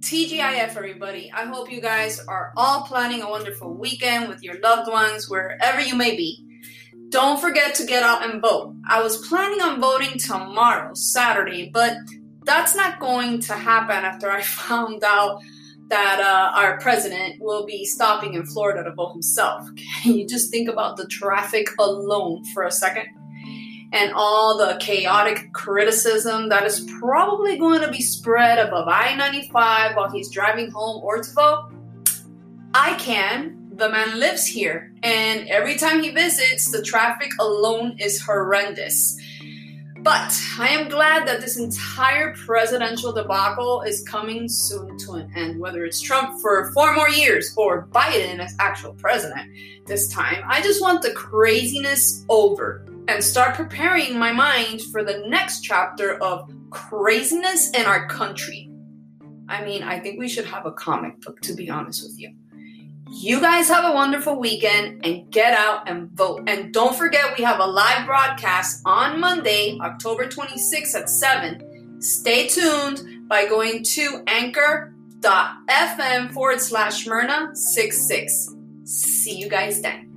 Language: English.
TGIF, everybody. I hope you guys are all planning a wonderful weekend with your loved ones, wherever you may be. Don't forget to get out and vote. I was planning on voting tomorrow, Saturday, but that's not going to happen after I found out that uh, our president will be stopping in Florida to vote himself. Can you just think about the traffic alone for a second? And all the chaotic criticism that is probably going to be spread above I 95 while he's driving home or to vote? I can. The man lives here, and every time he visits, the traffic alone is horrendous. But I am glad that this entire presidential debacle is coming soon to an end. Whether it's Trump for four more years or Biden as actual president this time, I just want the craziness over and start preparing my mind for the next chapter of craziness in our country. I mean, I think we should have a comic book, to be honest with you. You guys have a wonderful weekend and get out and vote. And don't forget, we have a live broadcast on Monday, October 26th at 7. Stay tuned by going to anchor.fm forward slash Myrna 66. See you guys then.